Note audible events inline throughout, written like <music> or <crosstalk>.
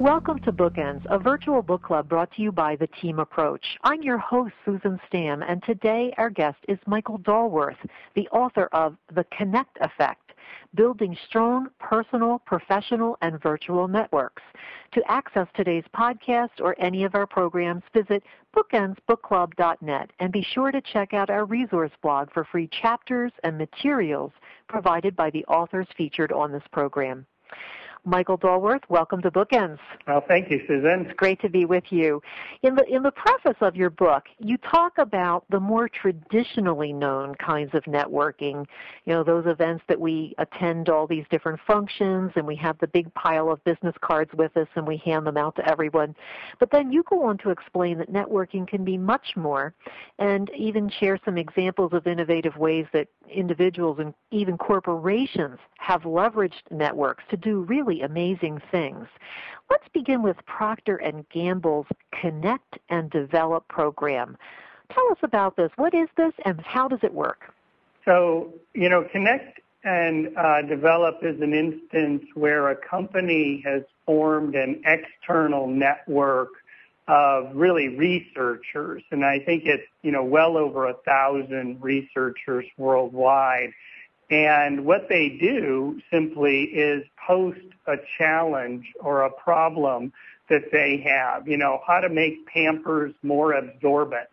Welcome to Bookends, a virtual book club brought to you by the Team Approach. I'm your host, Susan Stamm, and today our guest is Michael Dulworth, the author of The Connect Effect Building Strong Personal, Professional, and Virtual Networks. To access today's podcast or any of our programs, visit bookendsbookclub.net and be sure to check out our resource blog for free chapters and materials provided by the authors featured on this program. Michael Dulworth, welcome to Bookends. Well, thank you, Susan. It's great to be with you. In the in the preface of your book, you talk about the more traditionally known kinds of networking. You know, those events that we attend all these different functions and we have the big pile of business cards with us and we hand them out to everyone. But then you go on to explain that networking can be much more and even share some examples of innovative ways that individuals and even corporations have leveraged networks to do really amazing things. Let's begin with Procter and Gamble's Connect and Develop program. Tell us about this. What is this and how does it work? So, you know, Connect and uh, Develop is an instance where a company has formed an external network of really researchers, and I think it's you know well over a thousand researchers worldwide and what they do simply is post a challenge or a problem that they have, you know, how to make Pampers more absorbent.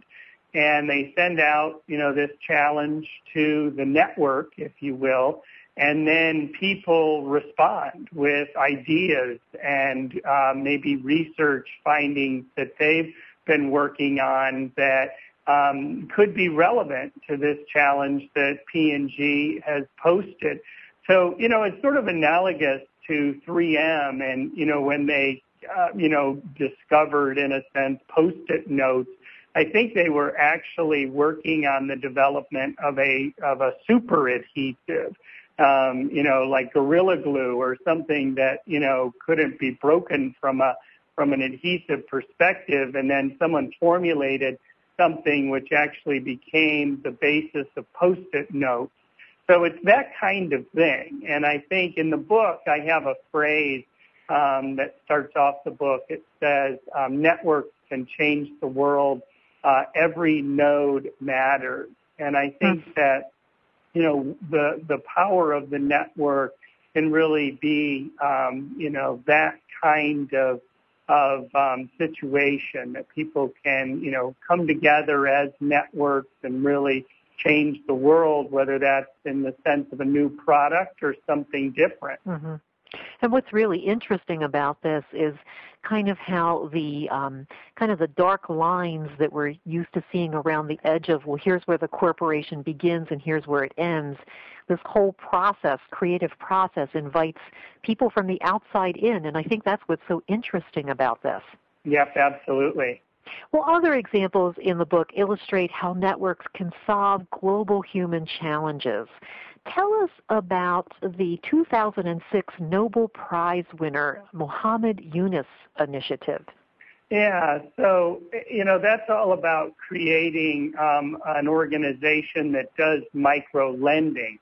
And they send out, you know, this challenge to the network, if you will, and then people respond with ideas and uh, maybe research findings that they've been working on that um, could be relevant to this challenge that P&G has posted. So, you know, it's sort of analogous to 3M and, you know, when they, uh, you know, discovered, in a sense, Post-it notes, I think they were actually working on the development of a, of a super adhesive, um, you know, like Gorilla Glue or something that, you know, couldn't be broken from a, from an adhesive perspective. And then someone formulated something which actually became the basis of post-it notes. So it's that kind of thing. And I think in the book, I have a phrase um, that starts off the book. It says, um, networks can change the world. Uh, every node matters. And I think mm. that, you know, the, the power of the network can really be, um, you know, that kind of of um, situation that people can, you know, come together as networks and really change the world, whether that's in the sense of a new product or something different. Mm-hmm. And what's really interesting about this is kind of how the um, kind of the dark lines that we're used to seeing around the edge of well, here's where the corporation begins and here's where it ends. This whole process, creative process, invites people from the outside in, and I think that's what's so interesting about this. Yep, absolutely. Well, other examples in the book illustrate how networks can solve global human challenges. Tell us about the 2006 Nobel Prize winner Muhammad Yunus initiative. Yeah, so you know that's all about creating um, an organization that does micro lending.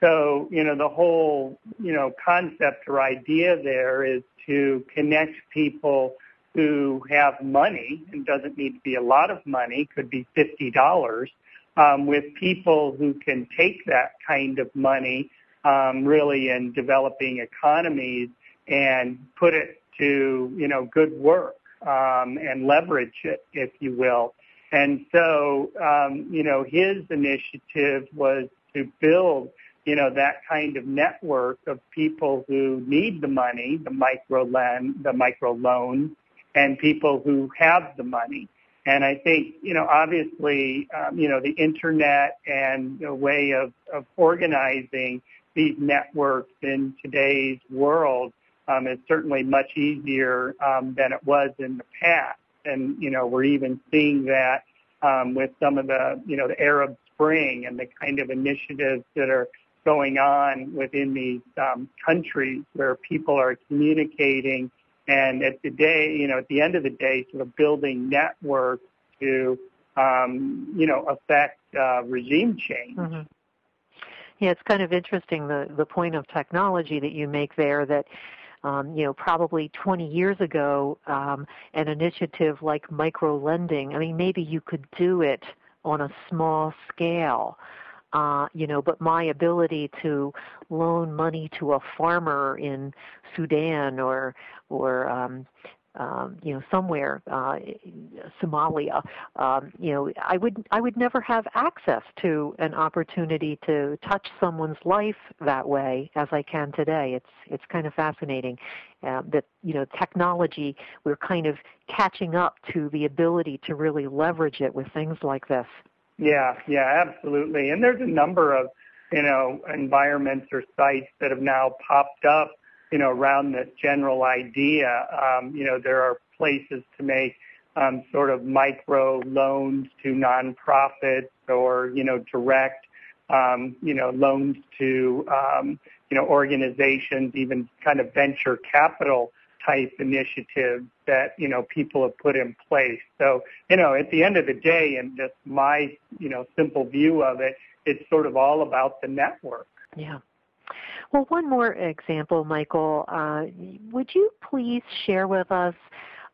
So you know the whole you know concept or idea there is to connect people who have money and doesn't need to be a lot of money, could be fifty dollars, um, with people who can take that kind of money um, really in developing economies and put it to you know good work um, and leverage it, if you will. And so um, you know his initiative was to build you know that kind of network of people who need the money, the micro lend, the micro loan, and people who have the money. And I think, you know, obviously, um, you know, the internet and the way of, of organizing these networks in today's world um, is certainly much easier um, than it was in the past. And, you know, we're even seeing that um, with some of the, you know, the Arab Spring and the kind of initiatives that are going on within these um, countries where people are communicating and at the day, you know, at the end of the day, sort of building networks to, um, you know, affect uh, regime change. Mm-hmm. Yeah, it's kind of interesting the the point of technology that you make there. That um, you know, probably 20 years ago, um, an initiative like micro lending, I mean, maybe you could do it on a small scale. Uh, you know, but my ability to loan money to a farmer in Sudan or or um, um, you know, somewhere, uh, Somalia, um, you know, I would I would never have access to an opportunity to touch someone's life that way as I can today. It's it's kind of fascinating uh, that you know technology we're kind of catching up to the ability to really leverage it with things like this. Yeah, yeah, absolutely. And there's a number of you know environments or sites that have now popped up you know, around this general idea. Um, you know, there are places to make um, sort of micro loans to nonprofits or, you know, direct, um, you know, loans to, um, you know, organizations, even kind of venture capital type initiatives that, you know, people have put in place. So, you know, at the end of the day, and just my, you know, simple view of it, it's sort of all about the network. Yeah. Well, one more example, Michael. Uh, would you please share with us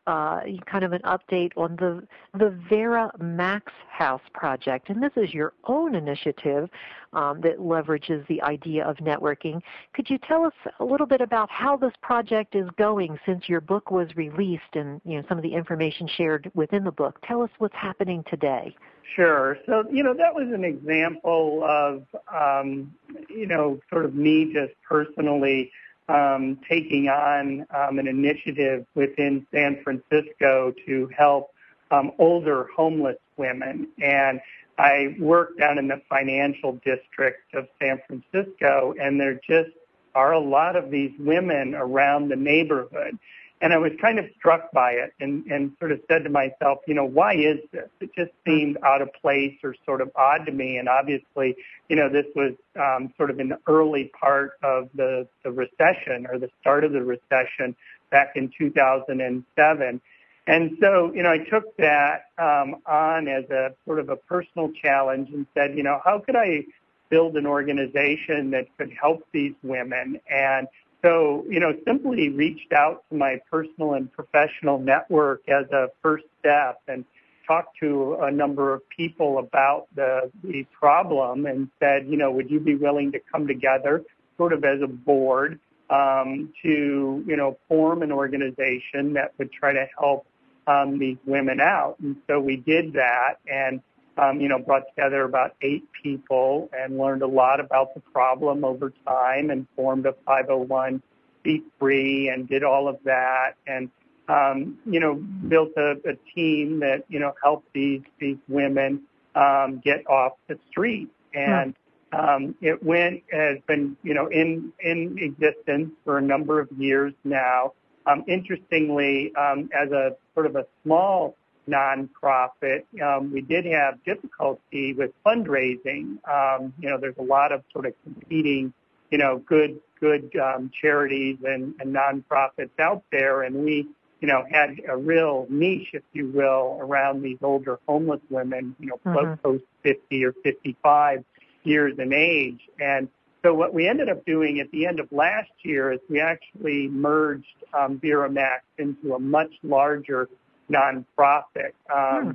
uh, kind of an update on the the Vera Max House project, and this is your own initiative um, that leverages the idea of networking. Could you tell us a little bit about how this project is going since your book was released, and you know some of the information shared within the book? Tell us what's happening today. Sure. So, you know, that was an example of, um, you know, sort of me just personally um, taking on um, an initiative within San Francisco to help um, older homeless women. And I work down in the financial district of San Francisco, and there just are a lot of these women around the neighborhood. And I was kind of struck by it and, and sort of said to myself, you know, why is this? It just seemed out of place or sort of odd to me. And obviously, you know, this was um, sort of the early part of the, the recession or the start of the recession back in 2007. And so, you know, I took that um, on as a sort of a personal challenge and said, you know, how could I build an organization that could help these women and so, you know, simply reached out to my personal and professional network as a first step and talked to a number of people about the, the problem and said, you know, would you be willing to come together sort of as a board um, to, you know, form an organization that would try to help um, these women out? And so we did that. And um, you know, brought together about eight people and learned a lot about the problem over time and formed a 501c3 and did all of that and, um, you know, built a, a team that, you know, helped these, these women um, get off the street. And um, it went, has been, you know, in, in existence for a number of years now. Um, interestingly, um, as a sort of a small nonprofit, um, we did have difficulty with fundraising. Um, you know, there's a lot of sort of competing, you know, good good um, charities and, and nonprofits out there, and we, you know, had a real niche, if you will, around these older homeless women, you know, mm-hmm. post 50 or 55 years in age, and so what we ended up doing at the end of last year is we actually merged um, Vera Max into a much larger nonprofit um, hmm.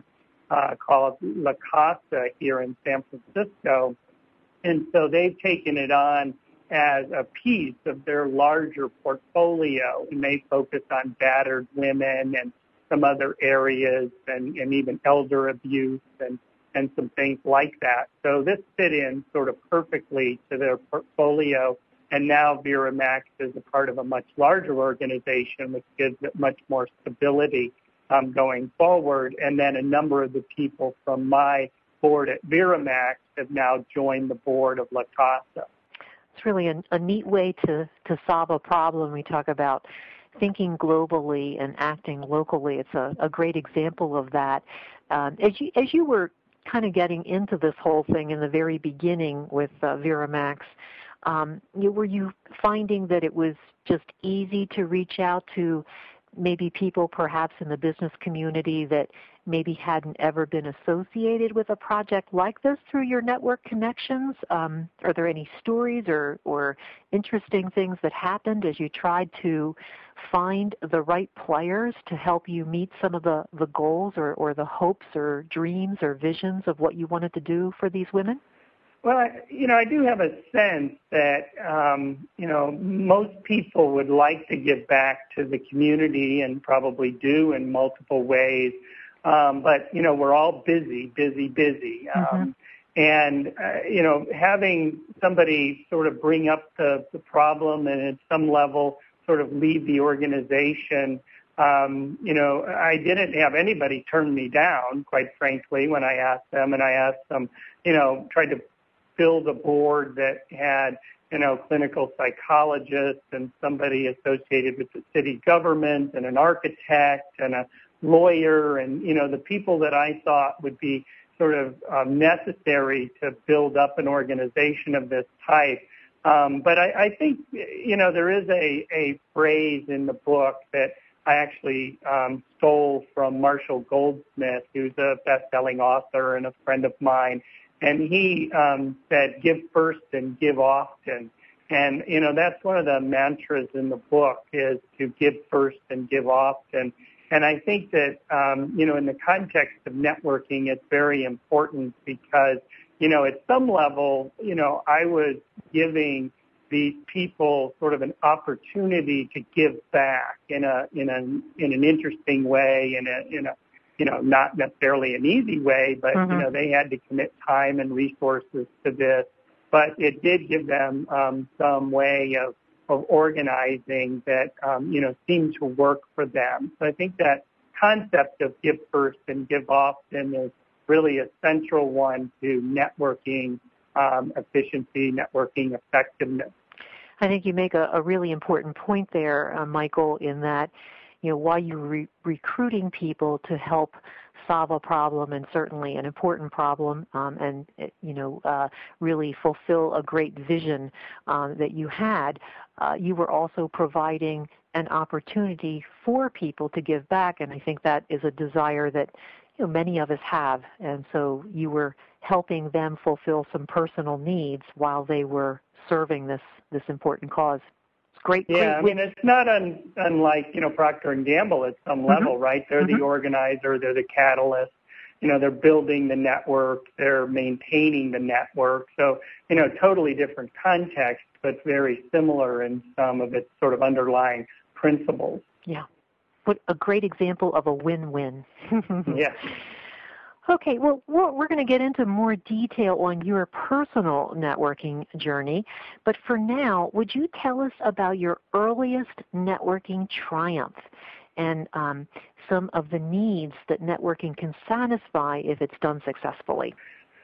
uh, called La Casa here in San Francisco. And so they've taken it on as a piece of their larger portfolio, and they focus on battered women and some other areas, and, and even elder abuse and and some things like that. So this fit in sort of perfectly to their portfolio. And now Vera Max is a part of a much larger organization, which gives it much more stability um, going forward. And then a number of the people from my board at Veramax have now joined the board of La Casa. It's really a, a neat way to, to solve a problem. We talk about thinking globally and acting locally. It's a, a great example of that. Um, as you as you were kind of getting into this whole thing in the very beginning with uh, Veramax, um, you, were you finding that it was just easy to reach out to maybe people perhaps in the business community that maybe hadn't ever been associated with a project like this through your network connections? Um, are there any stories or, or interesting things that happened as you tried to find the right players to help you meet some of the, the goals or, or the hopes or dreams or visions of what you wanted to do for these women? Well, I, you know, I do have a sense that um, you know most people would like to give back to the community and probably do in multiple ways, um, but you know we're all busy, busy, busy, um, mm-hmm. and uh, you know having somebody sort of bring up the, the problem and at some level sort of lead the organization. Um, you know, I didn't have anybody turn me down, quite frankly, when I asked them, and I asked them, you know, tried to build a board that had, you know, clinical psychologists and somebody associated with the city government and an architect and a lawyer and, you know, the people that I thought would be sort of um, necessary to build up an organization of this type. Um, but I, I think, you know, there is a, a phrase in the book that I actually um, stole from Marshall Goldsmith, who's a best-selling author and a friend of mine and he um, said, "Give first and give often." And you know that's one of the mantras in the book is to give first and give often. And I think that um, you know in the context of networking, it's very important because you know at some level, you know I was giving these people sort of an opportunity to give back in a in a in an interesting way in a in a you know, not necessarily an easy way, but mm-hmm. you know, they had to commit time and resources to this. But it did give them um, some way of of organizing that um, you know seemed to work for them. So I think that concept of give first and give often is really a central one to networking um, efficiency, networking effectiveness. I think you make a, a really important point there, uh, Michael, in that you know, while you're re- recruiting people to help solve a problem and certainly an important problem um, and you know uh, really fulfill a great vision um, that you had uh, you were also providing an opportunity for people to give back and i think that is a desire that you know many of us have. And so you were helping them fulfill some personal needs while they were serving this this important cause great. Yeah, great I mean it's not un, unlike you know Procter and Gamble at some mm-hmm. level, right? They're mm-hmm. the organizer, they're the catalyst. You know, they're building the network, they're maintaining the network. So you know, totally different context, but very similar in some of its sort of underlying principles. Yeah. What a great example of a win-win. <laughs> yes. Okay, well, we're going to get into more detail on your personal networking journey, but for now, would you tell us about your earliest networking triumph and um, some of the needs that networking can satisfy if it's done successfully?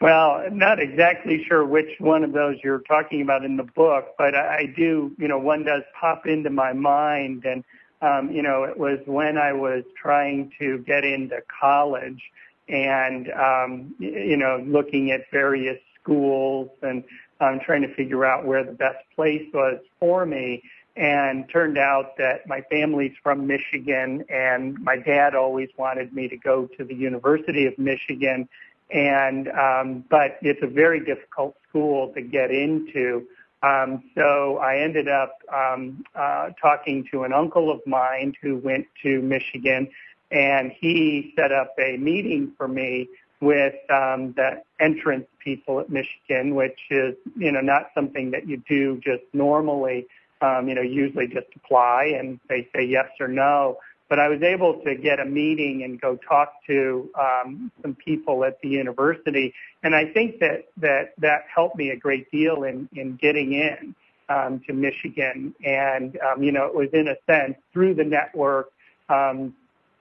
Well, not exactly sure which one of those you're talking about in the book, but I do, you know, one does pop into my mind, and um, you know, it was when I was trying to get into college and um, you know looking at various schools and um, trying to figure out where the best place was for me. And turned out that my family's from Michigan, and my dad always wanted me to go to the University of Michigan. And um, but it's a very difficult school to get into. Um, so I ended up um, uh, talking to an uncle of mine who went to Michigan and he set up a meeting for me with um, the entrance people at Michigan, which is you know not something that you do just normally. Um, you know, usually just apply and they say yes or no. But I was able to get a meeting and go talk to um, some people at the university, and I think that that that helped me a great deal in in getting in um, to Michigan. And um, you know, it was in a sense through the network um,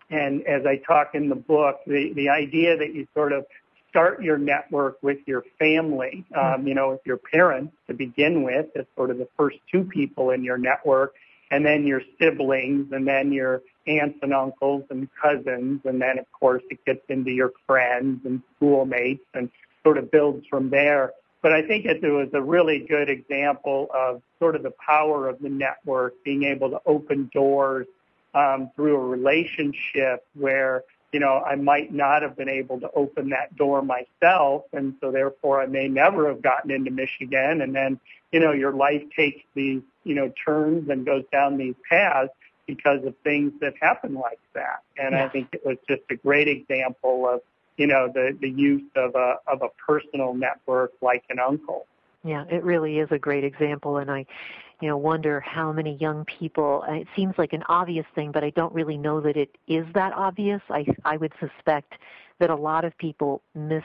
and as I talk in the book, the, the idea that you sort of start your network with your family, um, you know, with your parents to begin with, as sort of the first two people in your network, and then your siblings, and then your aunts and uncles and cousins, and then of course it gets into your friends and schoolmates and sort of builds from there. But I think it was a really good example of sort of the power of the network, being able to open doors um, through a relationship where you know I might not have been able to open that door myself, and so therefore I may never have gotten into Michigan. And then you know your life takes these you know turns and goes down these paths because of things that happen like that. And yeah. I think it was just a great example of you know the the use of a of a personal network like an uncle. Yeah, it really is a great example, and I, you know, wonder how many young people. It seems like an obvious thing, but I don't really know that it is that obvious. I I would suspect that a lot of people miss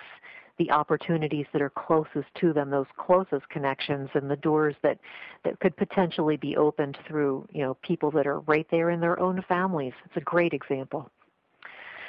the opportunities that are closest to them, those closest connections, and the doors that that could potentially be opened through you know people that are right there in their own families. It's a great example.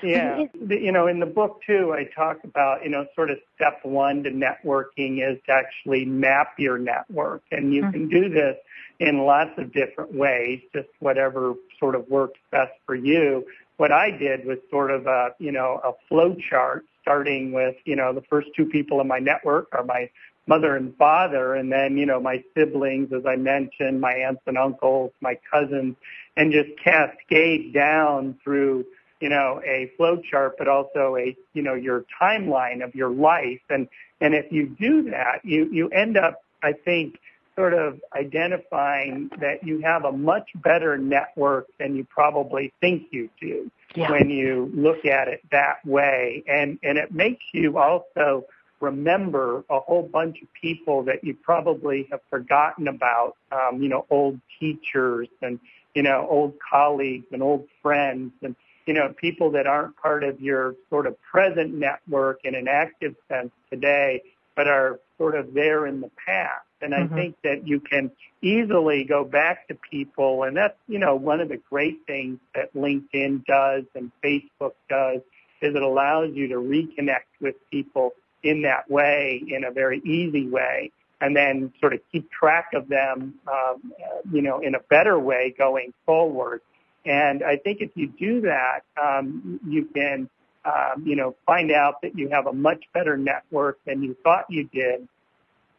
Yeah, you know, in the book too, I talk about you know sort of step one to networking is to actually map your network, and you mm-hmm. can do this in lots of different ways, just whatever sort of works best for you. What I did was sort of a you know a flow chart, starting with you know the first two people in my network are my mother and father, and then you know my siblings, as I mentioned, my aunts and uncles, my cousins, and just cascade down through you know, a flow chart, but also a, you know, your timeline of your life. And, and if you do that, you, you end up, I think, sort of identifying that you have a much better network than you probably think you do yeah. when you look at it that way. And, and it makes you also remember a whole bunch of people that you probably have forgotten about, um, you know, old teachers and, you know, old colleagues and old friends. And, you know, people that aren't part of your sort of present network in an active sense today, but are sort of there in the past. And I mm-hmm. think that you can easily go back to people, and that's, you know, one of the great things that LinkedIn does and Facebook does is it allows you to reconnect with people in that way, in a very easy way, and then sort of keep track of them, um, you know, in a better way going forward. And I think if you do that, um, you can, um, you know, find out that you have a much better network than you thought you did.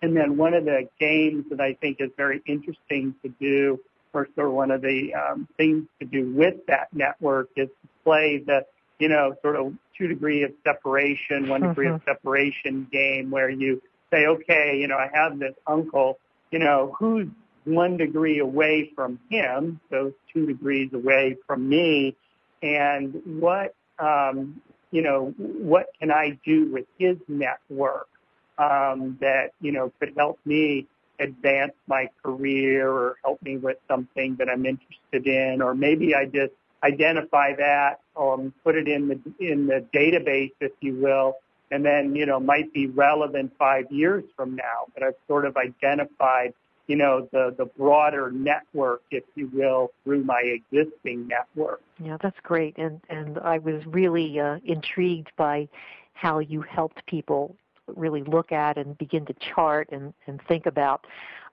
And then one of the games that I think is very interesting to do, or sort of one of the um, things to do with that network, is to play the, you know, sort of two degree of separation, one degree mm-hmm. of separation game, where you say, okay, you know, I have this uncle, you know, who's one degree away from him, so two degrees away from me, and what um, you know what can I do with his network um, that you know could help me advance my career or help me with something that I'm interested in, or maybe I just identify that, um, put it in the in the database, if you will, and then you know might be relevant five years from now. But I've sort of identified you know, the, the broader network, if you will, through my existing network. Yeah, that's great. And, and I was really uh, intrigued by how you helped people really look at and begin to chart and, and think about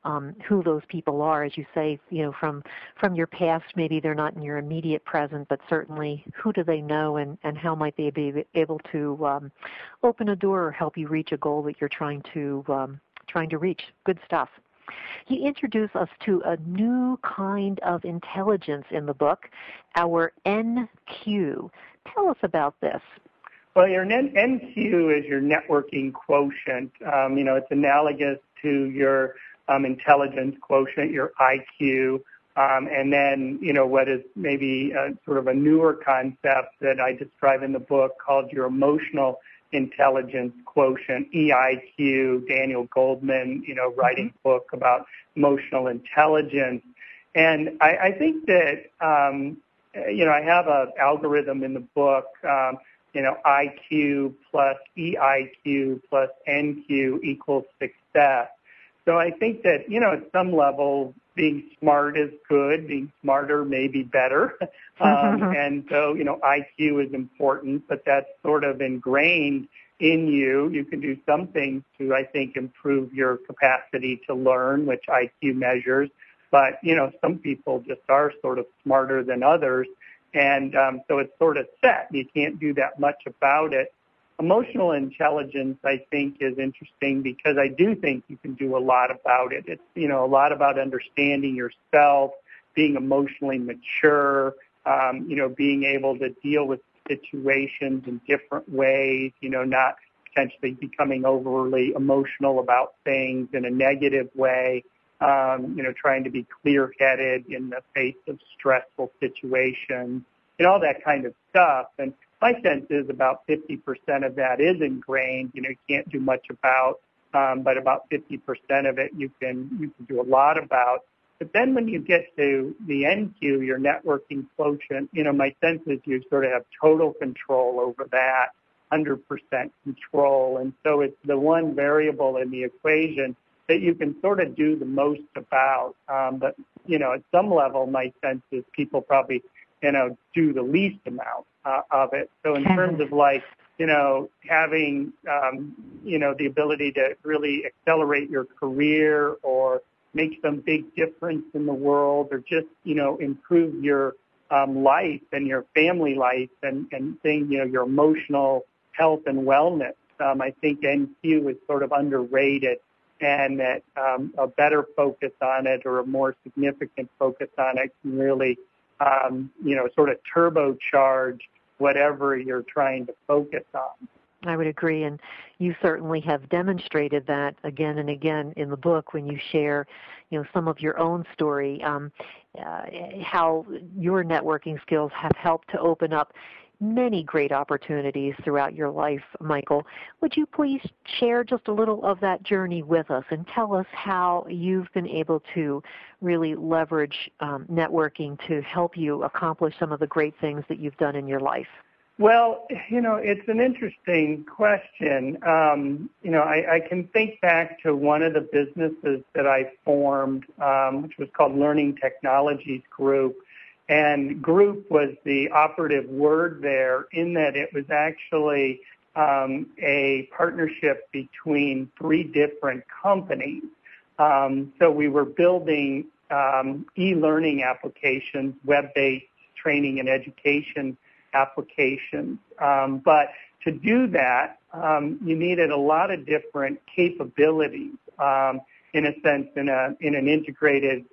um, who those people are. As you say, you know, from from your past, maybe they're not in your immediate present, but certainly who do they know and, and how might they be able to um, open a door or help you reach a goal that you're trying to um, trying to reach. Good stuff. He introduced us to a new kind of intelligence in the book, our NQ. Tell us about this. Well, your NQ is your networking quotient. Um, you know, it's analogous to your um, intelligence quotient, your IQ. Um, and then, you know, what is maybe a, sort of a newer concept that I describe in the book called your emotional intelligence quotient, EIQ, Daniel Goleman, you know, writing mm-hmm. book about emotional intelligence. And I, I think that, um, you know, I have an algorithm in the book, um, you know, IQ plus EIQ plus NQ equals success. So I think that, you know, at some level, being smart is good, being smarter may be better. <laughs> um, and so, you know, IQ is important, but that's sort of ingrained in you. You can do some things to, I think, improve your capacity to learn, which IQ measures. But, you know, some people just are sort of smarter than others. And um, so it's sort of set. You can't do that much about it. Emotional intelligence, I think, is interesting because I do think you can do a lot about it. It's, you know, a lot about understanding yourself, being emotionally mature, um, you know, being able to deal with situations in different ways, you know, not potentially becoming overly emotional about things in a negative way, um, you know, trying to be clear-headed in the face of stressful situations, and all that kind of stuff. And my sense is about 50% of that is ingrained. You know, you can't do much about, um, but about 50% of it you can you can do a lot about. But then when you get to the NQ, your networking quotient, you know, my sense is you sort of have total control over that, 100% control. And so it's the one variable in the equation that you can sort of do the most about. Um, but, you know, at some level, my sense is people probably, you know, do the least amount uh, of it. So in terms of like, you know, having, um, you know, the ability to really accelerate your career or make some big difference in the world or just, you know, improve your um, life and your family life and, and thing, you know, your emotional health and wellness. Um, I think NQ is sort of underrated and that um, a better focus on it or a more significant focus on it can really, um, you know, sort of turbocharge whatever you're trying to focus on. I would agree, and you certainly have demonstrated that again and again in the book when you share, you know, some of your own story, um, uh, how your networking skills have helped to open up many great opportunities throughout your life, Michael. Would you please share just a little of that journey with us and tell us how you've been able to really leverage um, networking to help you accomplish some of the great things that you've done in your life? Well, you know, it's an interesting question. Um, you know, I, I, can think back to one of the businesses that I formed, um, which was called Learning Technologies Group. And group was the operative word there in that it was actually um, a partnership between three different companies. Um, so we were building um, e-learning applications, web-based training and education applications. Um, but to do that, um, you needed a lot of different capabilities, um, in a sense, in, a, in an integrated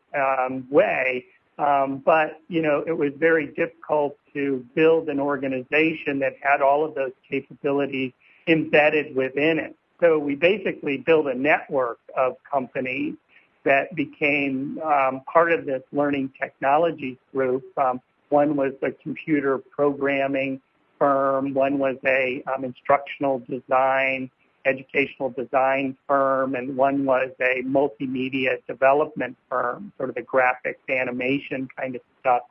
way. Um, but, you know, it was very difficult to build an organization that had all of those capabilities embedded within it. So we basically built a network of companies that became um, part of this learning technologies group. Um, one was a computer programming firm. One was a um, instructional design, educational design firm, and one was a multimedia development firm, sort of the graphics animation kind of stuff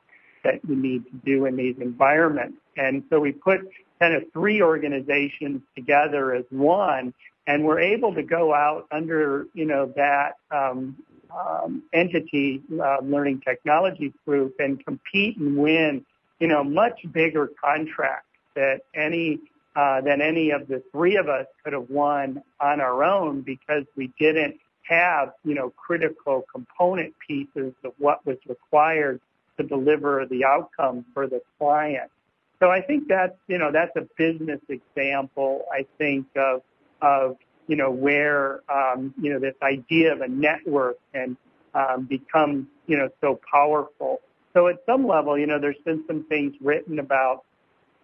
that you need to do in these environments. And so we put kind of three organizations together as one, and we're able to go out under, you know, that um, um, entity, uh, Learning Technologies Group, and compete and win, you know, much bigger contracts that any uh, than any of the three of us could have won on our own because we didn't have, you know, critical component pieces of what was required to deliver the outcome for the client. So I think that's, you know, that's a business example, I think, of, of you know, where, um, you know, this idea of a network can um, become, you know, so powerful. So at some level, you know, there's been some things written about,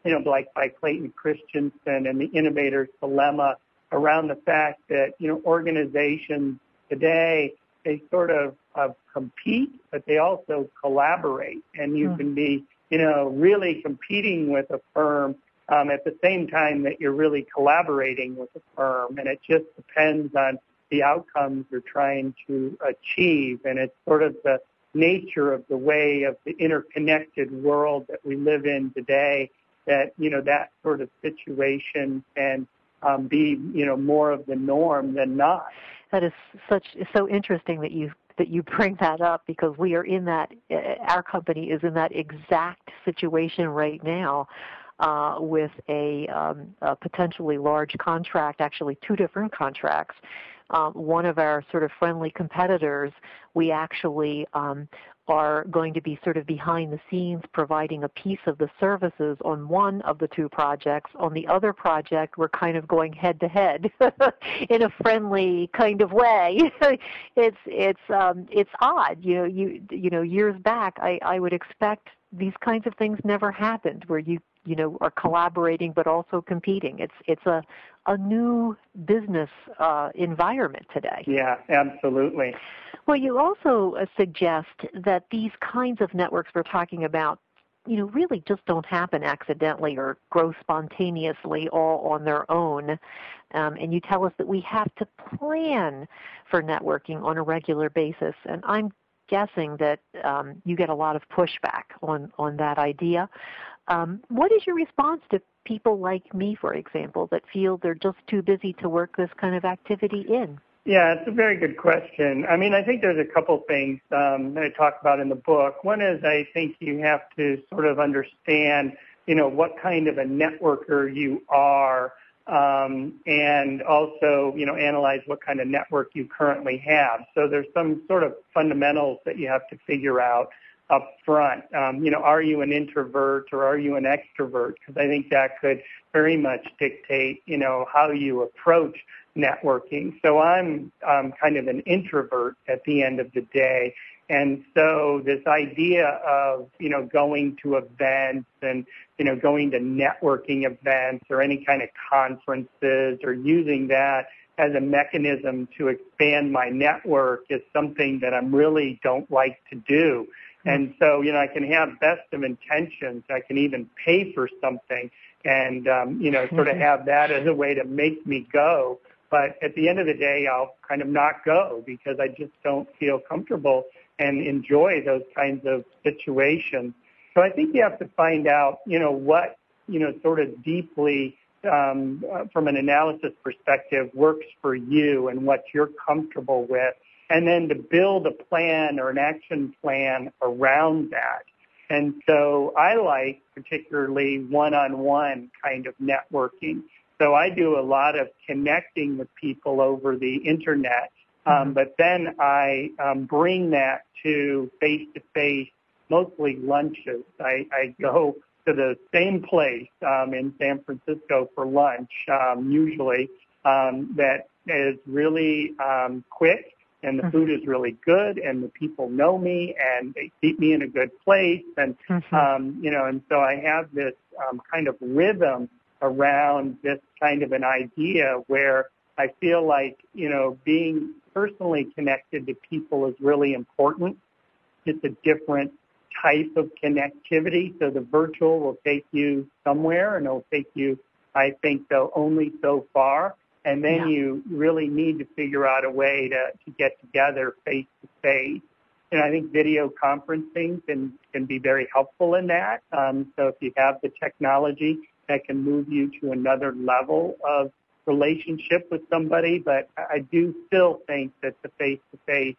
you know, like by Clayton Christensen and the innovator's dilemma around the fact that, you know, organizations today, they sort of uh, compete, but they also collaborate. And you mm. can be, you know, really competing with a firm um, at the same time that you're really collaborating with a firm. And it just depends on the outcomes you're trying to achieve. And it's sort of the nature of the way of the interconnected world that we live in today that, you know, that sort of situation can um, be, you know, more of the norm than not. That is such so interesting that you that you bring that up because we are in that our company is in that exact situation right now uh, with a, um, a, potentially large contract, actually two different contracts. Um, one of our sort of friendly competitors, we actually um, are going to be sort of behind the scenes providing a piece of the services on one of the two projects. On the other project, we're kind of going head to head <laughs> in a friendly kind of way. <laughs> it's it's um, it's odd, you know. You you know, years back, I I would expect these kinds of things never happened where you you know are collaborating but also competing. It's it's a a new business uh, environment today. Yeah, absolutely. Well, you also uh, suggest that these kinds of networks we're talking about, you know, really just don't happen accidentally or grow spontaneously all on their own. Um, and you tell us that we have to plan for networking on a regular basis. And I'm guessing that um, you get a lot of pushback on, on that idea. Um, what is your response to people like me, for example, that feel they're just too busy to work this kind of activity in? Yeah, it's a very good question. I mean, I think there's a couple things um, that I talk about in the book. One is I think you have to sort of understand, you know, what kind of a networker you are, um, and also, you know, analyze what kind of network you currently have. So there's some sort of fundamentals that you have to figure out up front. Um, you know, are you an introvert or are you an extrovert? Because I think that could very much dictate, you know, how you approach networking. So I'm um, kind of an introvert at the end of the day. And so this idea of, you know, going to events and, you know, going to networking events or any kind of conferences or using that as a mechanism to expand my network is something that I really don't like to do. And so, you know, I can have best of intentions. I can even pay for something and, um, you know, sort of have that as a way to make me go. But at the end of the day, I'll kind of not go because I just don't feel comfortable and enjoy those kinds of situations. So I think you have to find out, you know, what, you know, sort of deeply um, uh, from an analysis perspective works for you and what you're comfortable with and then to build a plan or an action plan around that. And so I like particularly one-on-one kind of networking. So I do a lot of connecting with people over the internet, um, mm-hmm. but then I um, bring that to face-to-face, mostly lunches. I, I go to the same place um, in San Francisco for lunch, um, usually, um, that is really um, quick and the mm-hmm. food is really good and the people know me and they keep me in a good place and mm-hmm. um you know and so i have this um kind of rhythm around this kind of an idea where i feel like you know being personally connected to people is really important it's a different type of connectivity so the virtual will take you somewhere and it'll take you i think though only so far and then yeah. you really need to figure out a way to, to get together face to face. And I think video conferencing can, can be very helpful in that. Um, so if you have the technology that can move you to another level of relationship with somebody, but I do still think that the face to face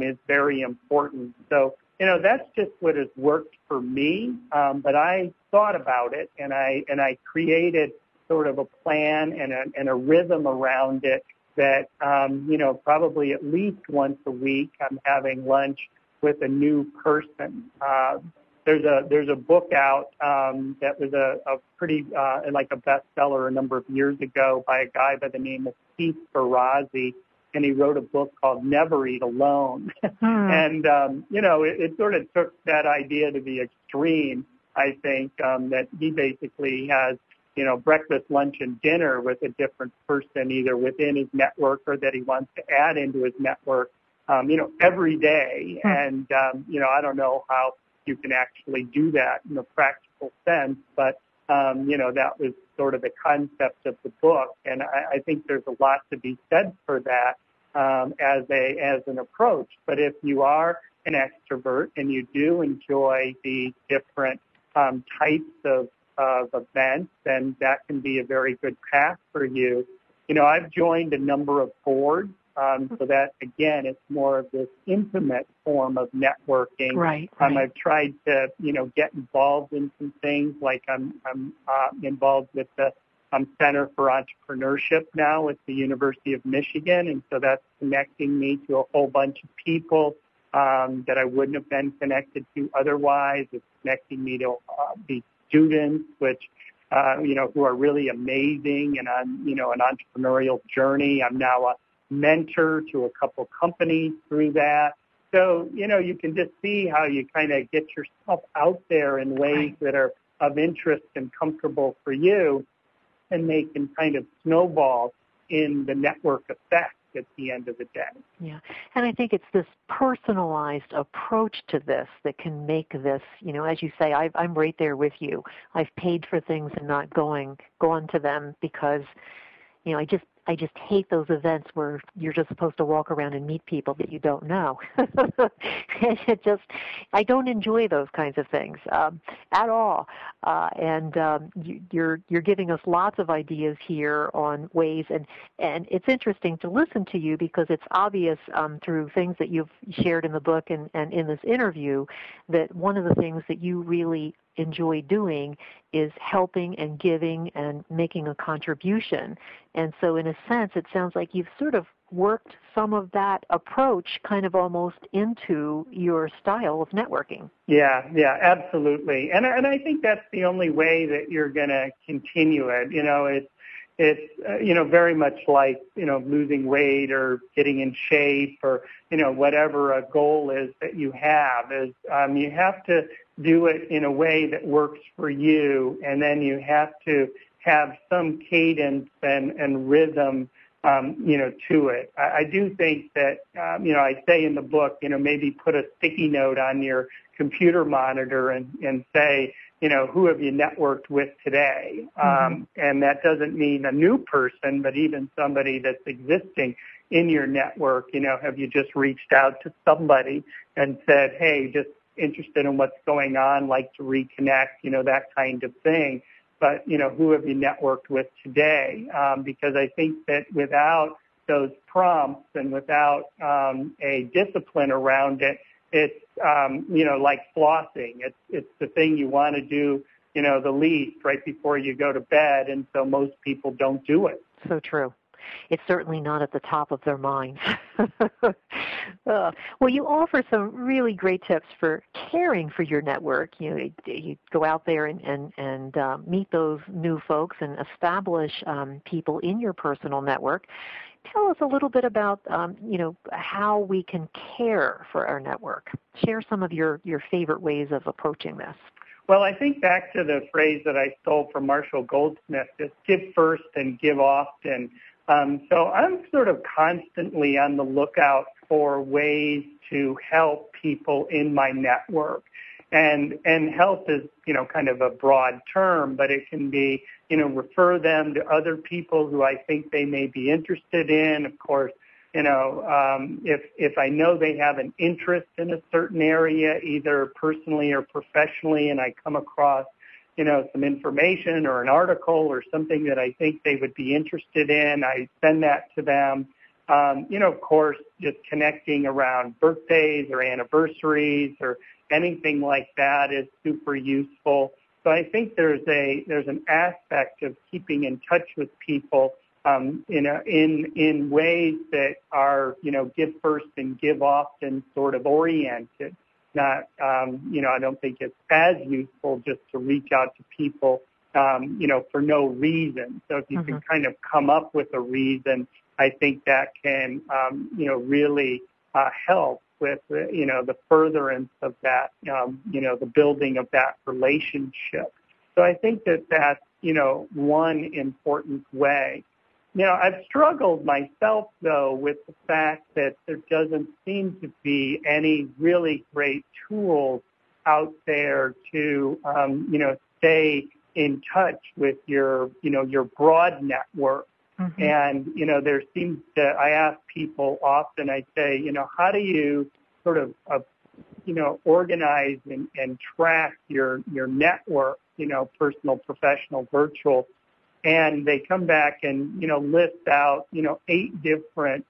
is very important. So, you know, that's just what has worked for me. Um, but I thought about it and I, and I created sort of a plan and a, and a rhythm around it that, um, you know, probably at least once a week I'm having lunch with a new person. Uh, there's a there's a book out um, that was a, a pretty uh, like a bestseller a number of years ago by a guy by the name of Keith Ferrazzi, and he wrote a book called Never Eat Alone. Hmm. <laughs> and um, you know, it, it sort of took that idea to the extreme. I think um, that he basically has you know, breakfast, lunch, and dinner with a different person, either within his network or that he wants to add into his network, um, you know, every day. Hmm. And, um, you know, I don't know how you can actually do that in a practical sense, but, um, you know, that was sort of the concept of the book. And I, I think there's a lot to be said for that um, as a as an approach. But if you are an extrovert and you do enjoy the different um, types of of events, then that can be a very good path for you. You know, I've joined a number of boards, um, so that again, it's more of this intimate form of networking. Right. Um, right. I've tried to, you know, get involved in some things, like I'm I'm uh, involved with the um, Center for Entrepreneurship now at the University of Michigan, and so that's connecting me to a whole bunch of people um, that I wouldn't have been connected to otherwise. It's connecting me to uh, these students, which uh, you know, who are really amazing and on, you know, an entrepreneurial journey. I'm now a mentor to a couple companies through that. So, you know, you can just see how you kind of get yourself out there in ways that are of interest and comfortable for you, and they can kind of snowball in the network effect at the end of the day. Yeah. And I think it's this personalized approach to this that can make this, you know, as you say, i am right there with you. I've paid for things and not going, gone to them because, you know, I just I just hate those events where you're just supposed to walk around and meet people that you don't know. <laughs> it just, I don't enjoy those kinds of things um, at all. Uh, and um, you, you're you're giving us lots of ideas here on ways, and and it's interesting to listen to you because it's obvious um, through things that you've shared in the book and, and in this interview that one of the things that you really enjoy doing is helping and giving and making a contribution. And so, in a sense, it sounds like you've sort of worked some of that approach kind of almost into your style of networking. Yeah, yeah, absolutely. And and I think that's the only way that you're going to continue it. You know, it's it's uh, you know very much like you know losing weight or getting in shape or you know whatever a goal is that you have is um, you have to do it in a way that works for you and then you have to have some cadence and, and rhythm um, you know to it I, I do think that um, you know I say in the book you know maybe put a sticky note on your computer monitor and and say you know, who have you networked with today? Mm-hmm. Um, and that doesn't mean a new person, but even somebody that's existing in your network. You know, have you just reached out to somebody and said, hey, just interested in what's going on, like to reconnect, you know, that kind of thing. But, you know, who have you networked with today? Um, because I think that without those prompts and without um, a discipline around it, it's um, you know like flossing. It's it's the thing you want to do you know the least right before you go to bed, and so most people don't do it. So true. It's certainly not at the top of their minds. <laughs> uh, well, you offer some really great tips for caring for your network. You know, you go out there and and, and uh, meet those new folks and establish um, people in your personal network tell us a little bit about um, you know how we can care for our network. Share some of your, your favorite ways of approaching this. Well, I think back to the phrase that I stole from Marshall Goldsmith: "Just give first and give often." Um, so I'm sort of constantly on the lookout for ways to help people in my network. And and help is you know kind of a broad term, but it can be you know refer them to other people who I think they may be interested in. Of course, you know um, if if I know they have an interest in a certain area, either personally or professionally, and I come across you know some information or an article or something that I think they would be interested in, I send that to them. Um, you know, of course, just connecting around birthdays or anniversaries or anything like that is super useful. So I think there's a there's an aspect of keeping in touch with people um, in a, in in ways that are you know give first and give often sort of oriented. Not um, you know I don't think it's as useful just to reach out to people um, you know for no reason. So if you mm-hmm. can kind of come up with a reason, I think that can um, you know really uh, help with you know the furtherance of that um, you know the building of that relationship. So I think that that's you know one important way. You know I've struggled myself though with the fact that there doesn't seem to be any really great tools out there to um, you know stay in touch with your you know your broad network Mm-hmm. And, you know, there seems to, I ask people often, I say, you know, how do you sort of, uh, you know, organize and, and track your, your network, you know, personal, professional, virtual. And they come back and, you know, list out, you know, eight different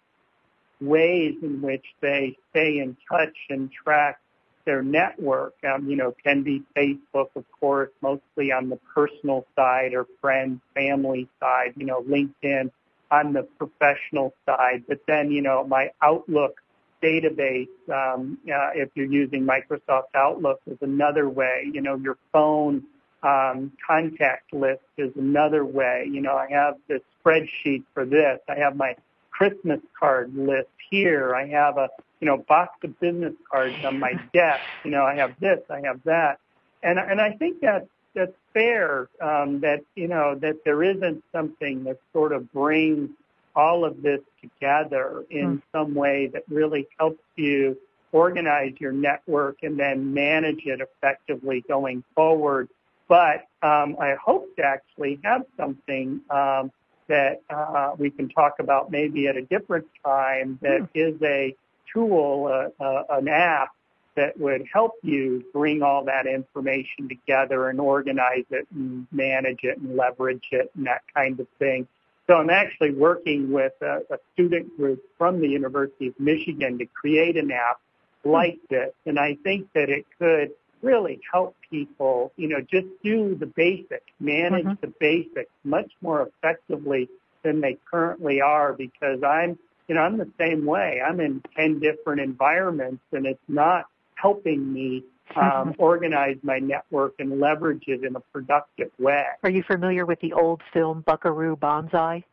ways in which they stay in touch and track their network. Um, you know, can be Facebook, of course, mostly on the personal side or friends, family side, you know, LinkedIn on the professional side. But then, you know, my Outlook database, um, uh, if you're using Microsoft Outlook, is another way. You know, your phone um, contact list is another way. You know, I have this spreadsheet for this. I have my Christmas card list here. I have a you know box of business cards on my <laughs> desk. You know, I have this, I have that, and and I think that that's fair. Um, that you know that there isn't something that sort of brings all of this together in mm. some way that really helps you organize your network and then manage it effectively going forward. But um, I hope to actually have something um, that uh, we can talk about maybe at a different time that mm. is a tool, uh, uh, an app that would help you bring all that information together and organize it and manage it and leverage it and that kind of thing. So I'm actually working with a, a student group from the University of Michigan to create an app like this. And I think that it could really help people, you know, just do the basics, manage mm-hmm. the basics much more effectively than they currently are because I'm, you know, I'm the same way. I'm in 10 different environments and it's not helping me um, mm-hmm. organize my network and leverage it in a productive way. Are you familiar with the old film Buckaroo Banzai?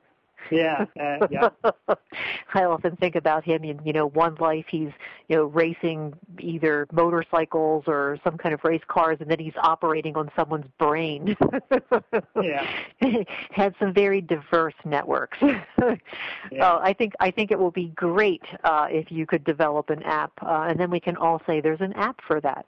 Yeah, uh, yeah. <laughs> I often think about him in you know one life he's you know racing either motorcycles or some kind of race cars, and then he's operating on someone's brain. <laughs> yeah, <laughs> had some very diverse networks. yeah. Uh, I think I think it will be great uh, if you could develop an app, uh, and then we can all say there's an app for that.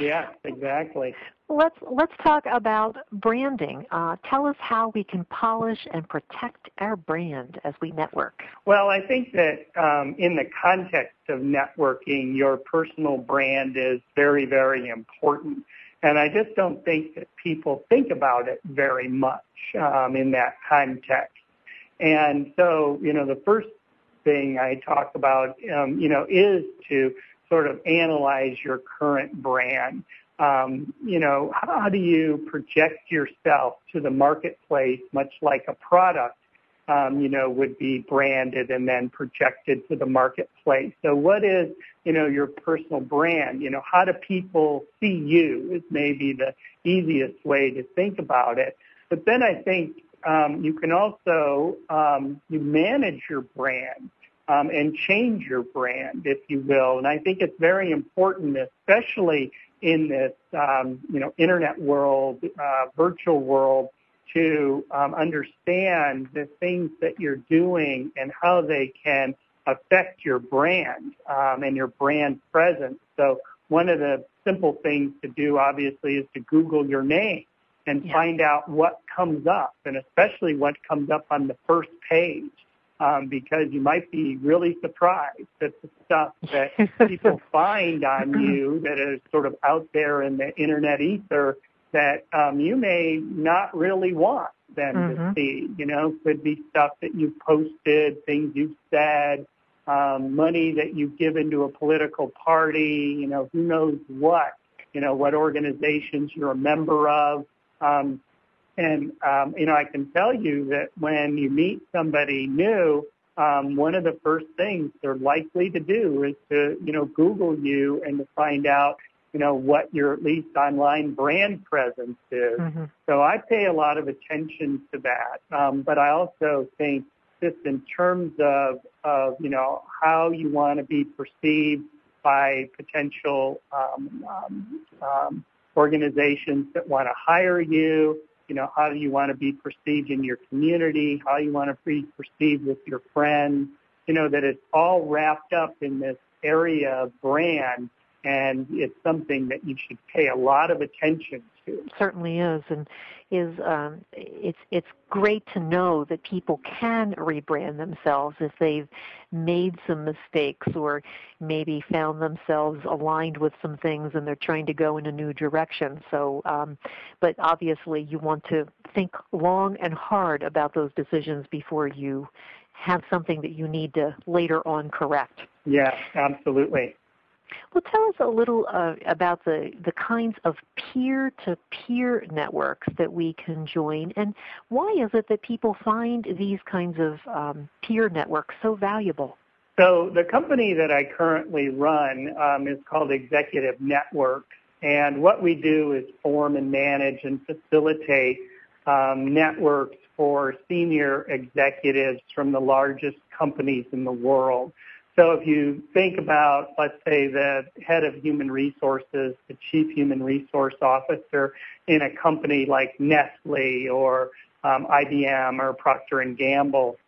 yeah, exactly. Let's let's talk about branding. Uh, tell us how we can polish and protect our brand as we network. Well, I think that um, in the context of networking, your personal brand is very very important, and I just don't think that people think about it very much um, in that context. And so, you know, the first thing I talk about, um, you know, is to sort of analyze your current brand um, you know, how do you project yourself to the marketplace, much like a product, um, you know, would be branded and then projected to the marketplace. So what is, you know, your personal brand? You know, how do people see you is maybe the easiest way to think about it. But then I think um, you can also um, you manage your brand um, and change your brand, if you will. And I think it's very important, especially in this um, you know internet world, uh, virtual world, to um, understand the things that you're doing and how they can affect your brand um, and your brand presence. So one of the simple things to do, obviously, is to Google your name and yeah. find out what comes up, and especially what comes up on the first page um, because you might be really surprised at the stuff that people <laughs> find on you that is sort of out there in the internet ether that um, you may not really want them mm-hmm. to see. You know, could be stuff that you've posted, things you've said, um, money that you've given to a political party. You know, who knows what. You know, what organizations you're a member of. Um, and um, you know, I can tell you that when you meet somebody new, um, one of the first things they're likely to do is to you know Google you and to find out you know what your at least online brand presence is. Mm-hmm. So I pay a lot of attention to that, um, but I also think just in terms of of you know how you want to be perceived by potential um, um, um, organizations that want to hire you you know, how do you want to be perceived in your community? How you want to be perceived with your friends? You know, that it's all wrapped up in this area of brand and it's something that you should pay a lot of attention to. It certainly is, and is um, it's it's great to know that people can rebrand themselves if they've made some mistakes or maybe found themselves aligned with some things and they're trying to go in a new direction. So, um, but obviously you want to think long and hard about those decisions before you have something that you need to later on correct. Yeah, absolutely. Well, tell us a little uh, about the, the kinds of peer to peer networks that we can join, and why is it that people find these kinds of um, peer networks so valuable? So the company that I currently run um, is called Executive Networks, and what we do is form and manage and facilitate um, networks for senior executives from the largest companies in the world. So if you think about, let's say, the head of human resources, the chief human resource officer in a company like Nestle or um, IBM or Procter and Gamble,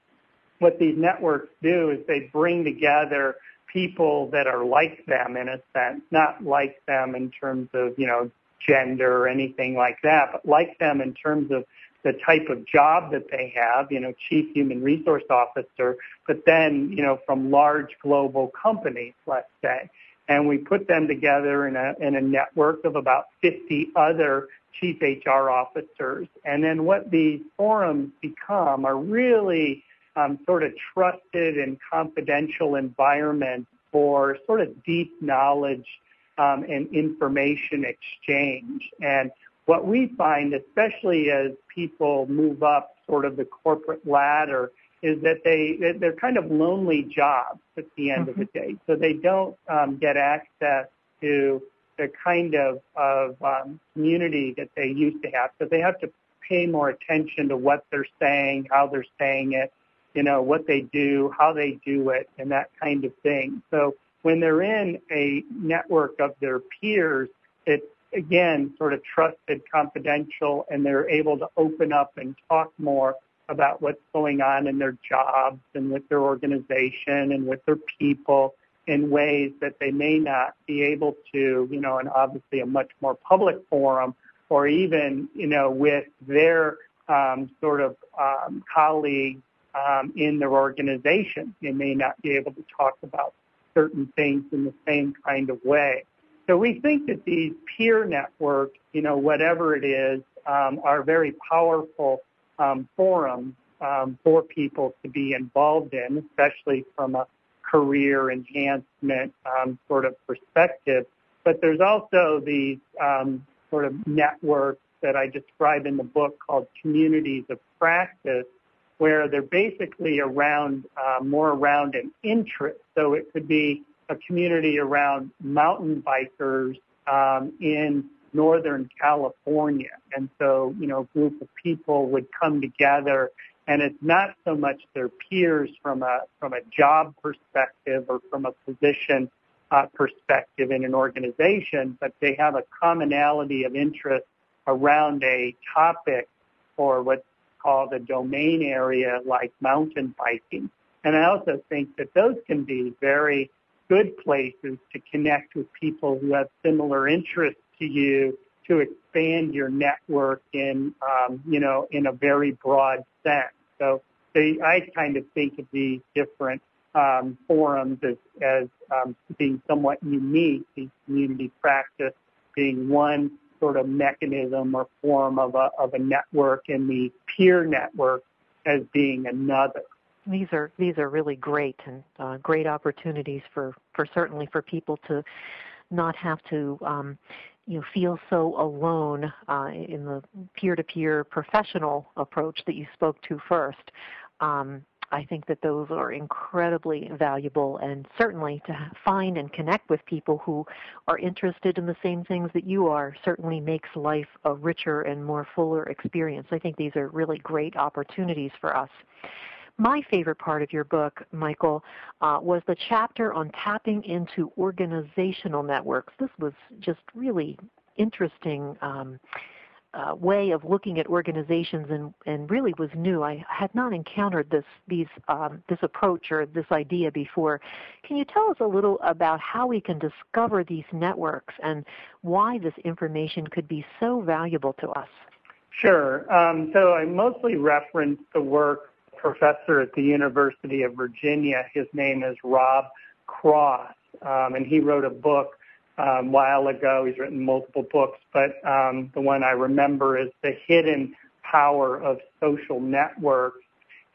what these networks do is they bring together people that are like them in a sense, not like them in terms of, you know, gender or anything like that, but like them in terms of the type of job that they have, you know, chief human resource officer, but then, you know, from large global companies, let's say. And we put them together in a, in a network of about 50 other chief HR officers. And then what these forums become are really um, sort of trusted and confidential environments for sort of deep knowledge um, and information exchange. And what we find, especially as people move up sort of the corporate ladder, is that they they're kind of lonely jobs at the end mm-hmm. of the mm-hmm. day. So they don't um, get access to the kind of of um, community that they used to have. So they have to pay more attention to what they're saying, how they're saying it, you know, what they do, how they do it, and that kind of thing. So when they're in a network of their peers, it's again, sort of trusted, confidential, and they're able to open up and talk more about what's going on in their jobs and with their organization and with their people in ways that they may not be able to, you know, and obviously a much more public forum or even, you know, with their um, sort of um, colleagues um, in their organization. They may not be able to talk about certain things in the same kind of way. So we think that these peer networks, you know, whatever it is, um, are very powerful um, forums um, for people to be involved in, especially from a career enhancement um, sort of perspective. But there's also these um, sort of networks that I describe in the book called communities of practice, where they're basically around uh, more around an interest. So it could be a community around mountain bikers um, in Northern California. And so, you know, a group of people would come together and it's not so much their peers from a, from a job perspective or from a position uh, perspective in an organization, but they have a commonality of interest around a topic or what's called a domain area like mountain biking. And I also think that those can be very good places to connect with people who have similar interests to you to expand your network in, um, you know, in a very broad sense. So they, I kind of think of these different um, forums as, as um, being somewhat unique, these community practice being one sort of mechanism or form of a, of a network and the peer network as being another these are these are really great and uh, great opportunities for for certainly for people to not have to um, you know feel so alone uh, in the peer-to-peer professional approach that you spoke to first. Um, I think that those are incredibly valuable, and certainly to find and connect with people who are interested in the same things that you are certainly makes life a richer and more fuller experience. I think these are really great opportunities for us my favorite part of your book, Michael, uh, was the chapter on tapping into organizational networks. This was just really interesting um, uh, way of looking at organizations, and, and really was new. I had not encountered this these um, this approach or this idea before. Can you tell us a little about how we can discover these networks and why this information could be so valuable to us? Sure. Um, so I mostly reference the work professor at the University of Virginia. His name is Rob Cross, um, and he wrote a book um, while ago. He's written multiple books, but um, the one I remember is The Hidden Power of Social Networks.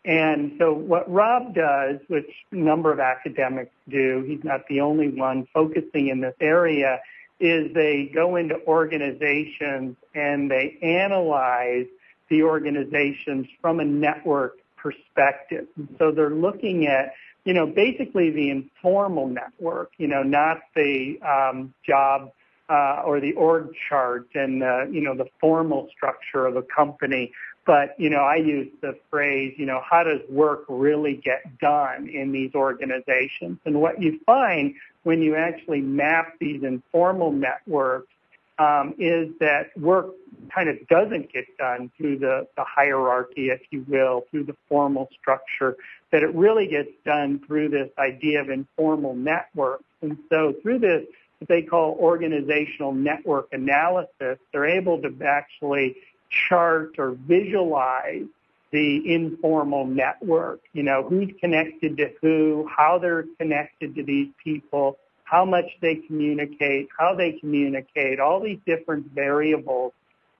And so what Rob does, which a number of academics do, he's not the only one focusing in this area, is they go into organizations and they analyze the organizations from a network perspective. So they're looking at you know, basically the informal network, you know, not the um, job uh, or the org chart and, uh, you know, the formal structure of a company. But, you know, I use the phrase, you know, how does work really get done in these organizations? And what you find when you actually map these informal networks Um, is that work kind of doesn't get done through the, the hierarchy, if you will, through the formal structure, that it really gets done through this idea of informal networks. And so through this, what they call organizational network analysis, they're able to actually chart or visualize the informal network, you know, who's connected to who, how they're connected to these people, how much they communicate, how they communicate, all these different variables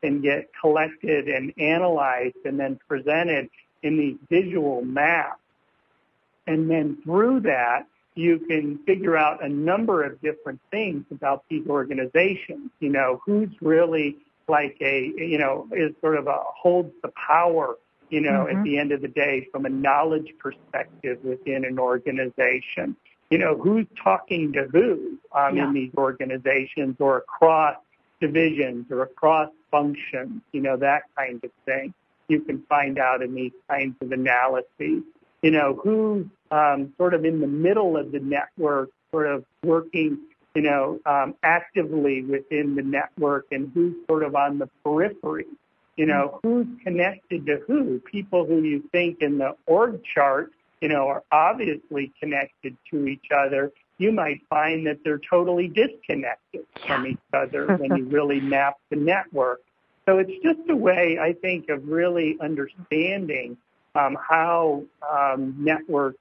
can get collected and analyzed and then presented in these visual maps. And then through that, you can figure out a number of different things about these organizations. You know, who's really like a, you know, is sort of a holds the power, you know, mm-hmm. at the end of the day from a knowledge perspective within an organization. You know, who's talking to who um, yeah. in these organizations or across divisions or across functions, you know, that kind of thing. You can find out in these kinds of analyses. You know, who's um, sort of in the middle of the network, sort of working you know, um, actively within the network and who's sort of on the periphery. You know, who's connected to who? People who you think in the org chart, you know, are obviously connected to each other. You might find that they're totally disconnected from each other <laughs> when you really map the network. So it's just a way, I think, of really understanding um, how um, networks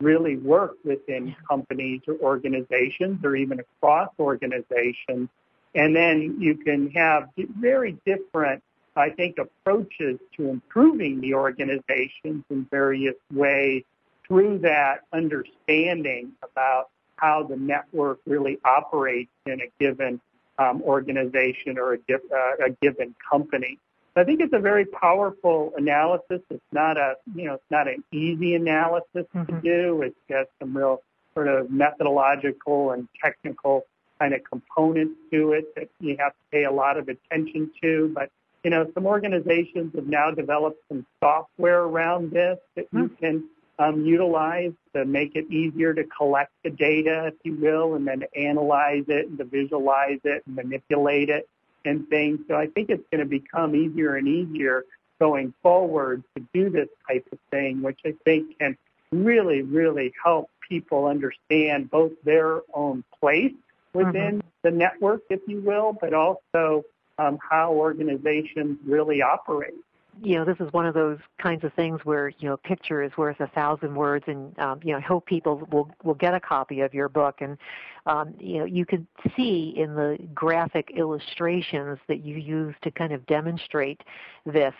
really work within companies or organizations or even across organizations. And then you can have very different, I think, approaches to improving the organizations in various ways through that understanding about how the network really operates in a given um, organization or a, uh, a given company. I think it's a very powerful analysis. It's not a, you know, it's not an easy analysis mm-hmm. to do. It's got some real sort of methodological and technical kind of components to it that you have to pay a lot of attention to. But, you know, some organizations have now developed some software around this that mm-hmm. you can um, utilize to make it easier to collect the data, if you will, and then analyze it and to visualize it and manipulate it and things. So I think it's going to become easier and easier going forward to do this type of thing, which I think can really, really help people understand both their own place within mm-hmm. the network, if you will, but also um, how organizations really operate you know, this is one of those kinds of things where you know, a picture is worth a thousand words, and um, you know, I hope people will will get a copy of your book. And um, you know, you can see in the graphic illustrations that you use to kind of demonstrate this,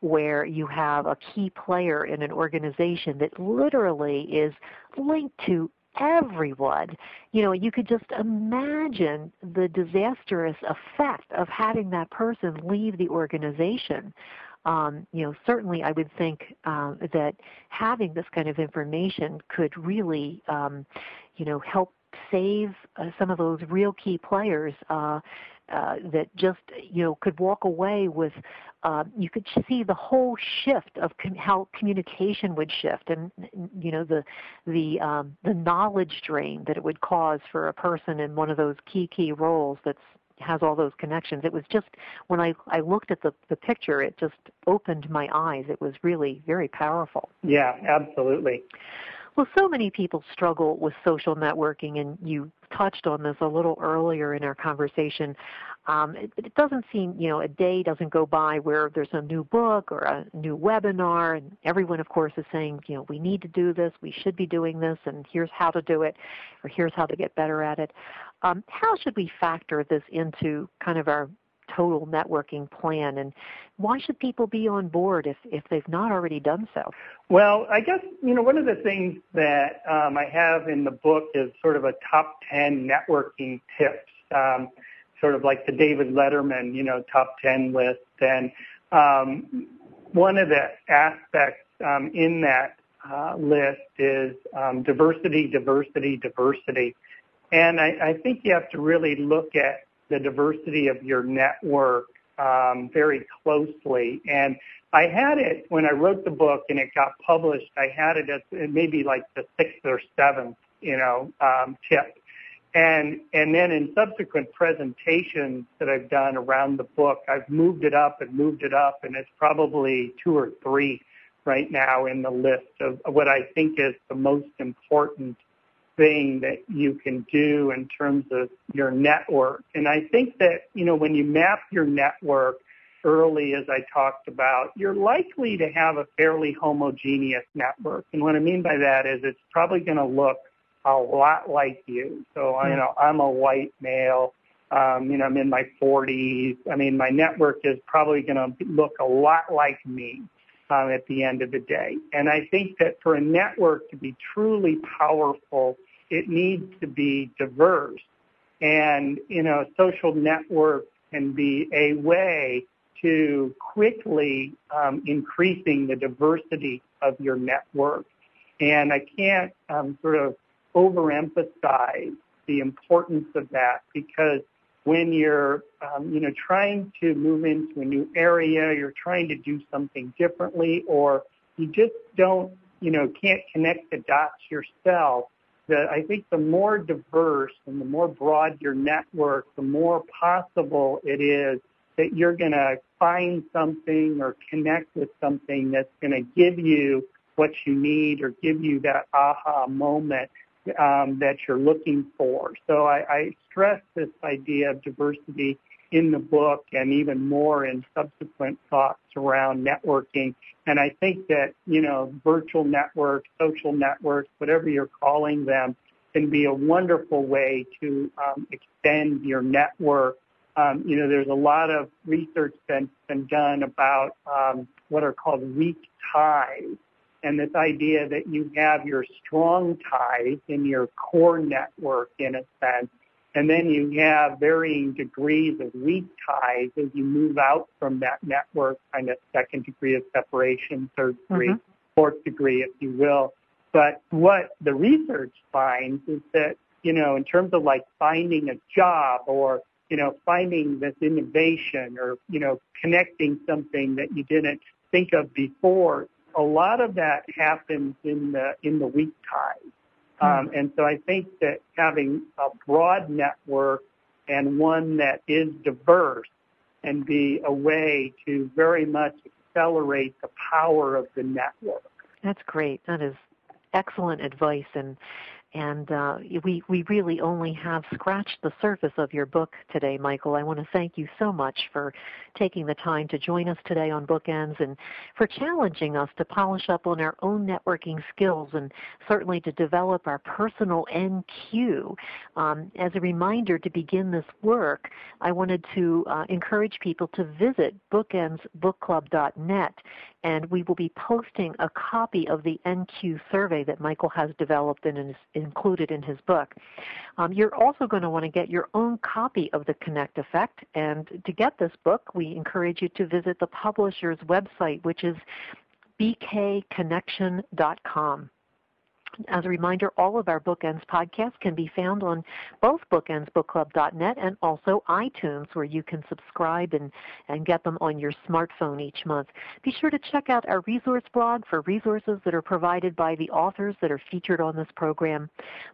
where you have a key player in an organization that literally is linked to everyone. You know, you could just imagine the disastrous effect of having that person leave the organization um, you know, certainly I would think uh, that having this kind of information could really, um, you know, help save uh, some of those real key players uh, uh, that just you know could walk away with uh, you could see the whole shift of com- how communication would shift and you know the the um, the knowledge drain that it would cause for a person in one of those key key roles that's has all those connections. It was just when I I looked at the the picture, it just opened my eyes. It was really very powerful. Yeah, absolutely. Well, so many people struggle with social networking, and you touched on this a little earlier in our conversation. Um, it, it, doesn't seem, you know, a day doesn't go by where there's a new book or a new webinar, and everyone, of course, is saying, you know, we need to do this, we should be doing this, and here's how to do it, or here's how to get better at it. Um, how should we factor this into kind of our total networking plan and why should people be on board if, if they've not already done so? Well, I guess, you know, one of the things that um, I have in the book is sort of a top 10 networking tips, um, sort of like the David Letterman, you know, top 10 list. And um, one of the aspects um, in that uh, list is um, diversity, diversity, diversity. And I, I, think you have to really look at the diversity of your network um, very closely. And I had it when I wrote the book and it got published. I had it at maybe like the sixth or seventh, you know, um, tip. And and then in subsequent presentations that I've done around the book, I've moved it up and moved it up, and it's probably two or three right now in the list of what I think is the most important thing that you can do in terms of your network. And I think that, you know, when you map your network early, as I talked about, you're likely to have a fairly homogeneous network. And what I mean by that is it's probably going to look a lot like you. So, you know, I'm a white male. Um, you know, I'm in my 40s. I mean, my network is probably going to look a lot like me um, at the end of the day. And I think that for a network to be truly powerful, it needs to be diverse. And, you know, social network can be a way to quickly um, increasing the diversity of your network. And I can't um, sort of overemphasize the importance of that because when you're um, you know trying to move into a new area, you're trying to do something differently, or you just don't you know can't connect the dots yourself. That I think the more diverse and the more broad your network, the more possible it is that you're going to find something or connect with something that's going to give you what you need or give you that aha moment um, that you're looking for. So I, I stress this idea of diversity in the book and even more in subsequent thoughts around networking. And I think that, you know, virtual networks, social networks, whatever you're calling them, can be a wonderful way to um, extend your network. Um, you know, there's a lot of research that's been done about um, what are called weak ties and this idea that you have your strong ties in your core network in a sense, and then you have varying degrees of weak ties as you move out from that network, kind of second degree of separation, third degree, mm-hmm. fourth degree, if you will. But what the research finds is that, you know, in terms of like finding a job or, you know, finding this innovation or, you know, connecting something that you didn't think of before, a lot of that happens in the in the weak ties. Hmm. Um, and so I think that having a broad network and one that is diverse can be a way to very much accelerate the power of the network. That's great. That is excellent advice and and uh, we we really only have scratched the surface of your book today, Michael. I want to thank you so much for taking the time to join us today on Bookends and for challenging us to polish up on our own networking skills and certainly to develop our personal NQ. Um, as a reminder to begin this work, I wanted to uh, encourage people to visit bookendsbookclub.net and we will be posting a copy of the NQ survey that Michael has developed and is included in his book. Um, you're also going to want to get your own copy of the Connect Effect, and to get this book, we encourage you to visit the publisher's website, which is bkconnection.com. As a reminder, all of our Bookends podcasts can be found on both bookendsbookclub.net and also iTunes, where you can subscribe and, and get them on your smartphone each month. Be sure to check out our resource blog for resources that are provided by the authors that are featured on this program.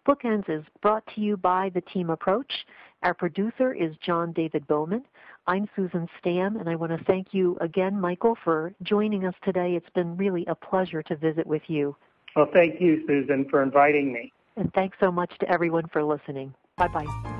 Bookends is brought to you by the Team Approach. Our producer is John David Bowman. I'm Susan Stamm, and I want to thank you again, Michael, for joining us today. It's been really a pleasure to visit with you. Well, thank you, Susan, for inviting me. And thanks so much to everyone for listening. Bye bye.